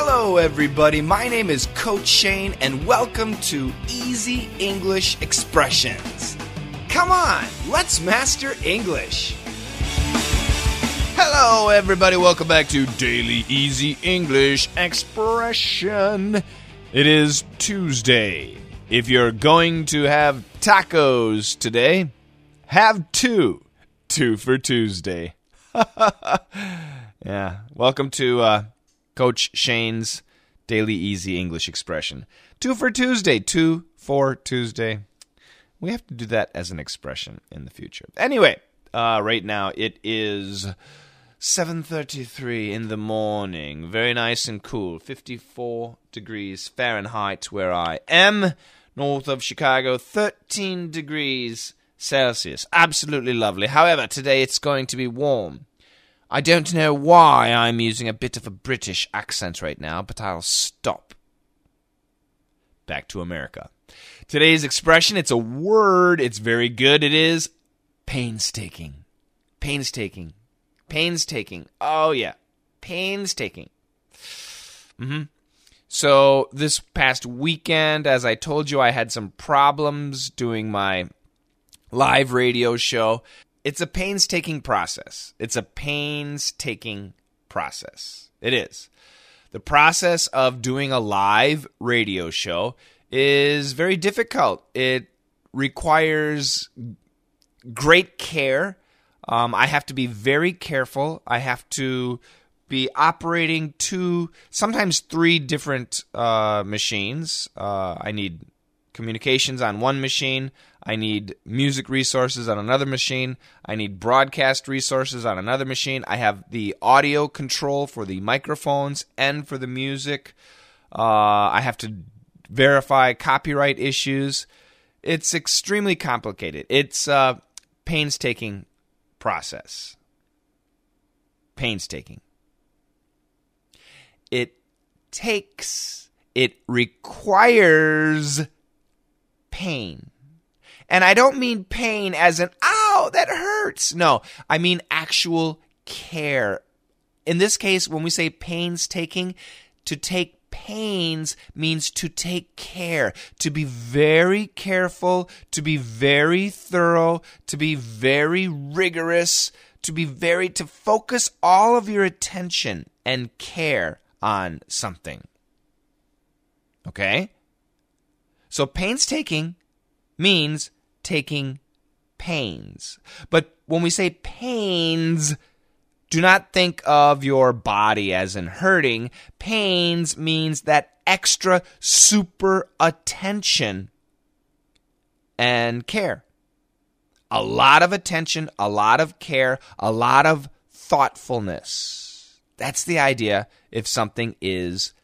Hello, everybody. My name is Coach Shane, and welcome to Easy English Expressions. Come on, let's master English. Hello, everybody. Welcome back to Daily Easy English Expression. It is Tuesday. If you're going to have tacos today, have two. Two for Tuesday. yeah. Welcome to uh, Coach Shane's Daily Easy English Expression. Two for Tuesday. Two for Tuesday. We have to do that as an expression in the future. Anyway, uh, right now it is 7:33 in the morning. Very nice and cool. 54 degrees Fahrenheit where I am, north of Chicago. 13 degrees Celsius. Absolutely lovely. However, today it's going to be warm. I don't know why I'm using a bit of a British accent right now, but I'll stop. Back to America. Today's expression, it's a word, it's very good. It is painstaking. Painstaking. Painstaking. Oh, yeah. Painstaking. Mm-hmm. So, this past weekend, as I told you, I had some problems doing my live radio show. It's a painstaking process. It's a painstaking process. It is. The process of doing a live radio show is very difficult. It requires great care. Um, I have to be very careful. I have to be operating two, sometimes three different uh, machines. Uh, I need communications on one machine. I need music resources on another machine. I need broadcast resources on another machine. I have the audio control for the microphones and for the music. Uh, I have to verify copyright issues. It's extremely complicated. It's a painstaking process. Painstaking. It takes, it requires pain. And I don't mean pain as an, ow, that hurts. No, I mean actual care. In this case, when we say painstaking, to take pains means to take care, to be very careful, to be very thorough, to be very rigorous, to be very, to focus all of your attention and care on something. Okay? So painstaking means taking pains. But when we say pains, do not think of your body as in hurting. Pains means that extra super attention and care. A lot of attention, a lot of care, a lot of thoughtfulness. That's the idea if something is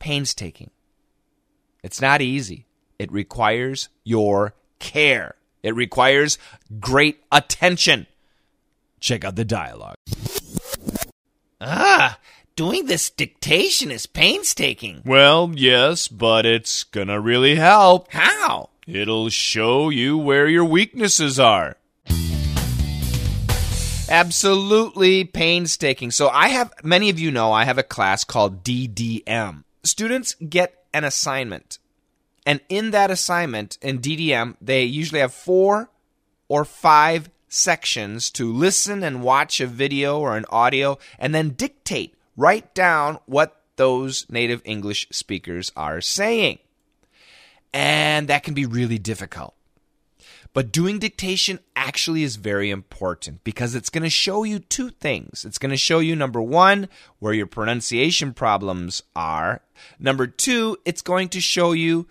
painstaking. It's not easy. It requires your care. It requires great attention. Check out the dialogue. Ah, doing this dictation is painstaking. Well, yes, but it's gonna really help. How? It'll show you where your weaknesses are. Absolutely painstaking. So I have, many of you know, I have a class called DDM. Students get an assignment. And in that assignment in DDM, they usually have four or five sections to listen and watch a video or an audio and then dictate, write down what those native English speakers are saying. And that can be really difficult. But doing dictation actually is very important because it's going to show you two things. It's going to show you, number one, where your pronunciation problems are. Number two, it's going to show you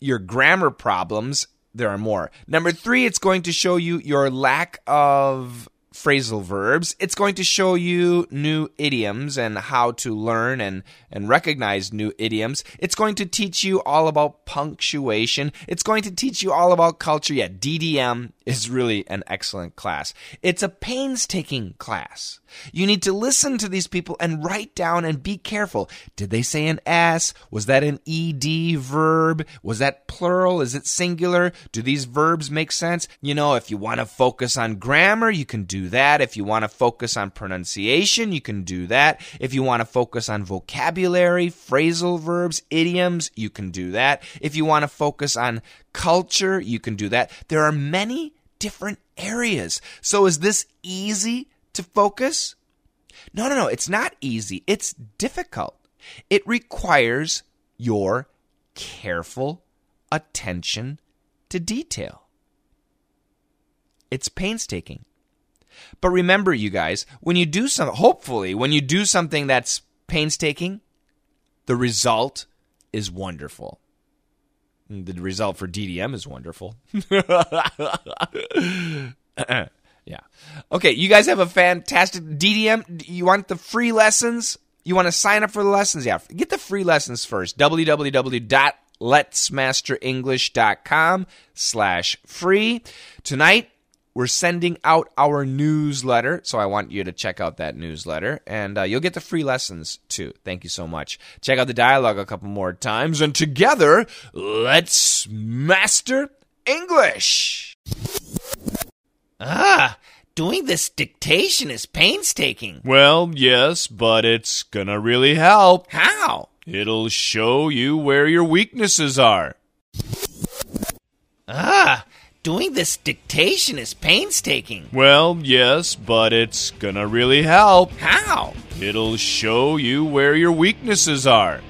your grammar problems. There are more. Number three, it's going to show you your lack of phrasal verbs. It's going to show you new idioms and how to learn and, and recognize new idioms. It's going to teach you all about punctuation. It's going to teach you all about culture. Yeah, DDM is really an excellent class. It's a painstaking class. You need to listen to these people and write down and be careful. Did they say an S? Was that an ED verb? Was that plural? Is it singular? Do these verbs make sense? You know, if you want to focus on grammar, you can do that. If you want to focus on pronunciation, you can do that. If you want to focus on vocabulary, phrasal verbs, idioms, you can do that. If you want to focus on culture, you can do that. There are many different areas. So is this easy to focus? No, no, no. It's not easy. It's difficult. It requires your careful attention to detail. It's painstaking. But remember, you guys, when you do some, hopefully, when you do something that's painstaking, the result is wonderful. The result for DDM is wonderful. yeah. Okay, you guys have a fantastic DDM. You want the free lessons? You want to sign up for the lessons? Yeah, get the free lessons first. www.letsmasterenglish.com slash free. Tonight, we're sending out our newsletter, so I want you to check out that newsletter, and uh, you'll get the free lessons too. Thank you so much. Check out the dialogue a couple more times, and together, let's master English. Ah, doing this dictation is painstaking. Well, yes, but it's gonna really help. How? It'll show you where your weaknesses are. Ah, doing this dictation is painstaking. Well, yes, but it's gonna really help. How? It'll show you where your weaknesses are.